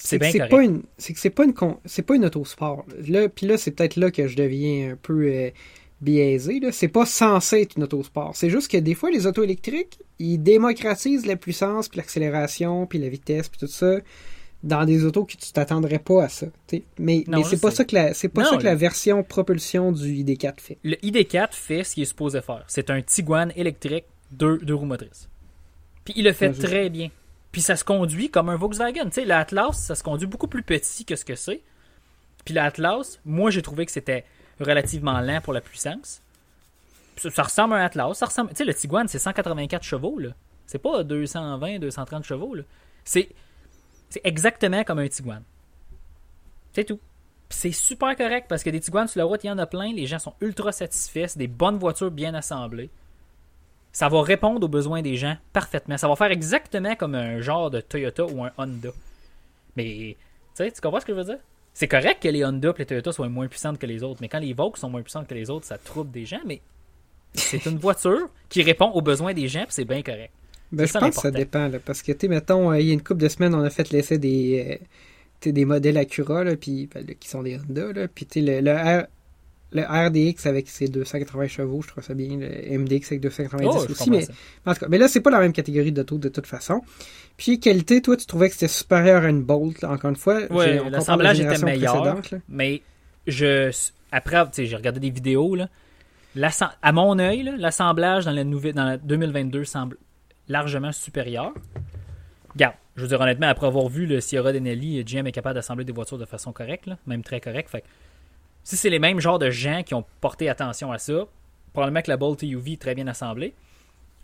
C'est bien correct. pas une c'est que c'est pas une c'est pas une autosport là puis là c'est peut-être là que je deviens un peu euh, biaisé là c'est pas censé être une autosport c'est juste que des fois les autos électriques ils démocratisent la puissance puis l'accélération puis la vitesse puis tout ça dans des autos que tu t'attendrais pas à ça t'sais. mais Non, mais c'est pas sais. ça que la c'est pas Non, ça que la version propulsion du ID4 fait Le ID4 fait ce qu'il est supposé faire. C'est un Tiguan électrique, deux, deux roues motrices. Puis il le fait très bien. Puis ça se conduit comme un Volkswagen. Tu sais, l'Atlas, ça se conduit beaucoup plus petit que ce que c'est. Puis l'Atlas, moi j'ai trouvé que c'était relativement lent pour la puissance. Puis ça, ressemble à un Atlas. Ça. Tu sais, le Tiguan, c'est 184 chevaux. là. C'est pas 220, 230 chevaux. C'est... c'est exactement comme un Tiguan. C'est tout. C'est super correct parce que des Tiguan sur la route, il y en a plein. Les gens sont ultra satisfaits. C'est des bonnes voitures bien assemblées. Ça va répondre aux besoins des gens parfaitement. Ça va faire exactement comme un genre de Toyota ou un Honda. Mais, tu sais, tu comprends ce que je veux dire? C'est correct que les Honda et les Toyota soient moins puissantes que les autres. Mais quand les Vaux sont moins puissantes que les autres, ça trouble des gens. Mais c'est une voiture qui répond aux besoins des gens, c'est bien correct. Ben, je ça pense que ça dépend, là, parce que, tu sais, mettons, euh, il y a une couple de semaines, on a fait l'essai des, euh, des modèles Acura, là, puis, ben, là, qui sont des Honda, là, puis tu sais, le, le, R- le RDX avec ses 280 chevaux, je trouve ça bien, le MDX avec 290 Oh, aussi, mais, en tout cas, mais là, c'est pas la même catégorie d'auto de toute façon. Puis, qualité, toi, tu trouvais que c'était supérieur à une Bolt, là, encore une fois. La l'assemblage était meilleur. Mais je après, j'ai regardé des vidéos là. À mon œil, l'assemblage dans la nouvelle dans la 2022 semble largement supérieur. Regarde, je veux dire honnêtement, après avoir vu le Sierra Denelli, GM est capable d'assembler des voitures de façon correcte, là, même très correcte. Fait que si c'est les mêmes genres de gens qui ont porté attention à ça, probablement que la Bolt UV est très bien assemblée.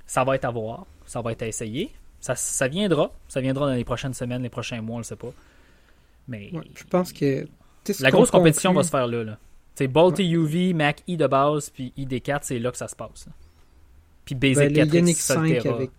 Ça va être à voir, ça va être à essayer. Ça, ça viendra, ça viendra dans les prochaines semaines, les prochains mois, on le sait pas. Mais Ouais, je pense que, la grosse compétition conclut- va se faire là. là. C'est Bolt UV, Mac E de base, puis ID4, c'est là que ça se passe. là. Puis Ben, Basic le 4 Ioniq 5 avec.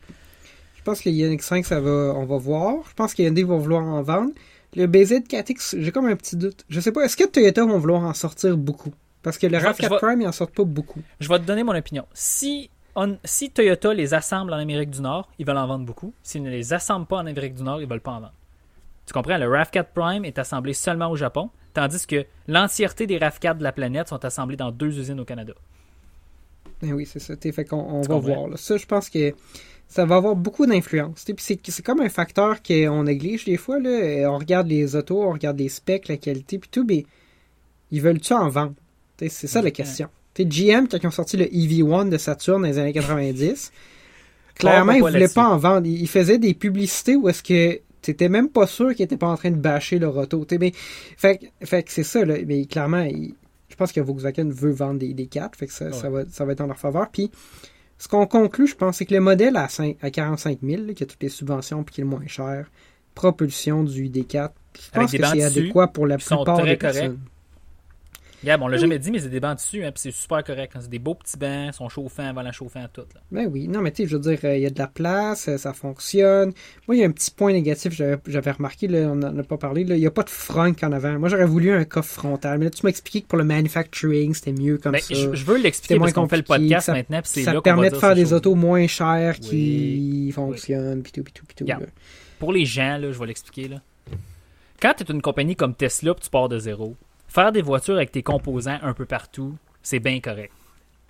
Je pense que le Ioniq 5, ça va, on va voir. Je pense qu'Hyundai va vouloir en vendre. Le BZ4X, j'ai comme un petit doute. Je sais pas, est-ce que Toyota vont vouloir en sortir beaucoup? Parce que le Je vais- RAV4 je vais- Prime, ils en sortent pas beaucoup. Je vais te donner mon opinion. Si, on- si Toyota les assemble en Amérique du Nord, ils veulent en vendre beaucoup. S'ils ne les assemblent pas en Amérique du Nord, ils veulent pas en vendre. Tu comprends? Le RAV4 Prime est assemblé seulement au Japon, tandis que l'entièreté des RAV4 de la planète sont assemblés dans deux usines au Canada. Ben oui, c'est ça. Fait qu'on va comprends? voir. là. Ça, je pense que ça va avoir beaucoup d'influence. c'est, c'est comme un facteur qu'on néglige des fois. Là. Euh, On regarde les autos, on regarde les specs, la qualité, puis tout, mais ils veulent-tu en vendre? C'est ça la question. T'sais, GM, quand ils ont sorti le EV1 de Saturn dans les années 90, [laughs] clairement, ils pas voulaient pas en vendre. Ils faisaient des publicités où est-ce que t'étais même pas sûr qu'ils étaient pas en train de bâcher leur auto. T'sais, mais, fait, que- fait que c'est ça, là. Mais clairement, je pense que Volkswagen veut vendre des, des 4, fait que ça, ça, va, ça va être en leur faveur. Puis, ce qu'on conclut, je pense, c'est que le modèle à, 5 à 45 000, là, qui a toutes les subventions puis qui est le moins cher, propulsion du ID4, je Avec pense que c'est adéquat pour la plupart des corrects. personnes. Gab, on l'a jamais dit, mais c'est des bancs dessus, hein, puis c'est super correct. hein. C'est des beaux petits bancs, ils sont chauffants, avant chauffants, tout. Là. Ben oui, non, mais tu sais, je veux dire, euh, il y a de la place, euh, ça fonctionne. Moi, il y a un petit point négatif, j'avais remarqué, là, on n'en a pas parlé, il n'y a pas de frunk en avant. Moi, j'aurais voulu un coffre frontal, mais là, tu m'as expliqué que pour le manufacturing, c'était mieux comme Ben, ça. je, je veux l'expliquer parce qu'on fait le podcast ça- maintenant, puis c'est ça là permet de faire des autos moins chères Oui, qui fonctionnent, pis tout, là. Pour les gens, là, je vais l'expliquer. Là. Quand tu es une compagnie comme Tesla, puis tu pars de zéro, faire des voitures avec tes composants un peu partout, c'est bien correct.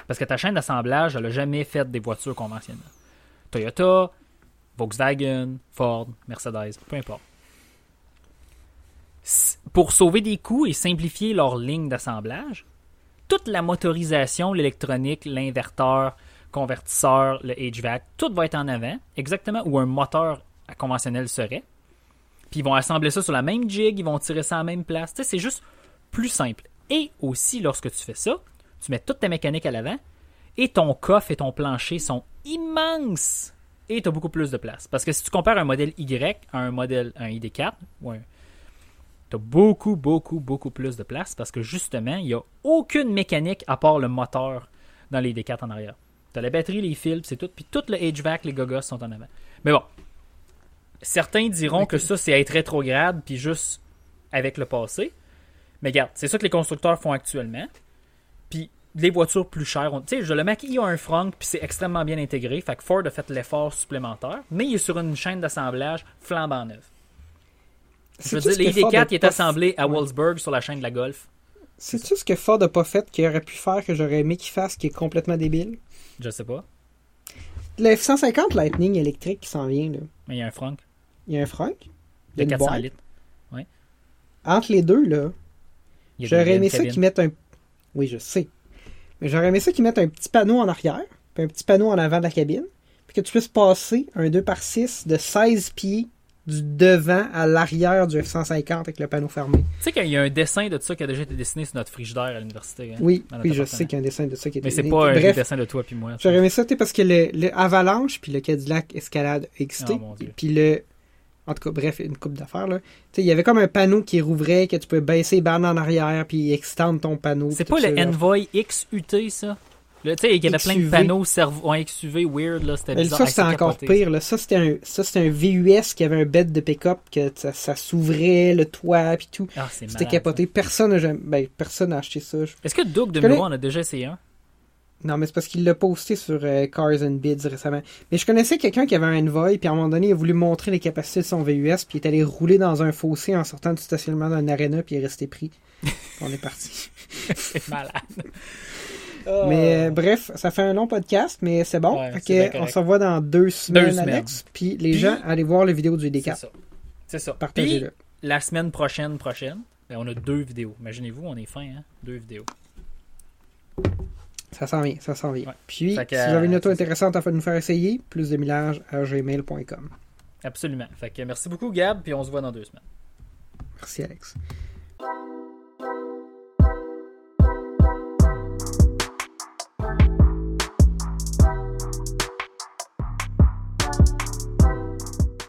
Parce que ta chaîne d'assemblage, elle n'a jamais fait des voitures conventionnelles. Toyota, Volkswagen, Ford, Mercedes, peu importe. Pour sauver des coûts et simplifier leur ligne d'assemblage, toute la motorisation, l'électronique, l'inverteur, convertisseur, le HVAC, tout va être en avant, exactement où un moteur conventionnel serait. Puis ils vont assembler ça sur la même jig, ils vont tirer ça à la même place. C'est juste plus simple. Et aussi, lorsque tu fais ça, tu mets toute ta mécanique à l'avant et ton coffre et ton plancher sont immenses. Et tu as beaucoup plus de place. Parce que si tu compares un modèle Y à un modèle un ID4, ouais, tu as beaucoup, beaucoup, beaucoup plus de place parce que justement, il n'y a aucune mécanique à part le moteur dans les ID4 en arrière. Tu as la batterie, les fils, c'est tout. Puis tout le HVAC, les gogos sont en avant. Mais bon, certains diront que ça, c'est être rétrograde puis juste avec le passé. Mais regarde, c'est ça que les constructeurs font actuellement. Puis les voitures plus chères, ont- tu sais, je- le Mach-E il a un front puis c'est extrêmement bien intégré. Fait que Ford a fait l'effort supplémentaire, mais il est sur une chaîne d'assemblage flambant neuve. Je veux dire, les que Ford a ID4 il est assemblé à Ouais. Wolfsburg sur la chaîne de la Golf. C'est-tu ce que Ford a pas fait qu'il aurait pu faire que j'aurais aimé qu'il fasse qui est complètement débile? Je sais pas, Le F-150 Lightning électrique qui s'en vient, là. mais il y a un front Il y a un y de a une 400 boîte? litres. Entre les deux, là, j'aurais a aimé ça qu'ils mettent un... Oui, je sais. Mais j'aurais aimé ça qu'ils mettent un petit panneau en arrière, puis un petit panneau en avant de la cabine, puis que tu puisses passer un 2x6 de 16 pieds du devant à l'arrière du F-150 avec le panneau fermé. Tu sais qu'il y a un dessin de ça qui a déjà été dessiné sur notre frigidaire à l'université. hein, Oui, oui, je sais qu'il y a un dessin de ça qui est Mais c'est pas un dessin de toi puis moi. J'aurais aimé ça, tu sais, parce que le, le Avalanche puis le Cadillac Escalade XT, Oh, Dieu. puis le... En tout cas, bref, une coupe d'affaires, là. Tu sais, il y avait comme un panneau qui rouvrait, que tu peux baisser les bandes en arrière, puis extendre ton panneau. C'est pas le ça, là. Envoy XUT, ça? Tu sais, il y avait plein de panneaux cerveau... ouais, XUV weird, là, c'était bizarre. ça, c'était encore capoté, pire. Là. Ça, c'était un, ça, c'était un VUS qui avait un bed de pick-up, que ça, ça s'ouvrait, le toit, puis tout. Ah, C'était capoté. Personne n'a jamais- ben, personne acheté ça. Je-. Est-ce que Doug de Muro en a déjà essayé un? Non, mais c'est parce qu'il l'a posté sur euh, Cars and Bids récemment. Mais je connaissais quelqu'un qui avait un Envoy, puis à un moment donné, il a voulu montrer les capacités de son VUS, puis il est allé rouler dans un fossé en sortant du stationnement d'un arena, puis il est resté pris. On est parti. C'est [laughs] malade. [laughs] Mais euh, bref, ça fait un long podcast, mais c'est bon. Ouais, que on se revoit dans deux semaines, semaines. Alex. Puis les Puis- gens, allez voir les vidéos du C'est D4. ça. C'est ça. Partagez-le. Puis, la semaine prochaine, prochaine, ben, on a deux vidéos. Imaginez-vous, on est fin, hein? Deux vidéos. Ça s'en vient, ça s'en vient. Ouais. Puis, que, si vous avez une euh, auto intéressante à nous faire essayer, plus de millage à gmail.com. Absolument. Fait que merci beaucoup, Gab, puis on se voit dans deux semaines. Merci, Alex.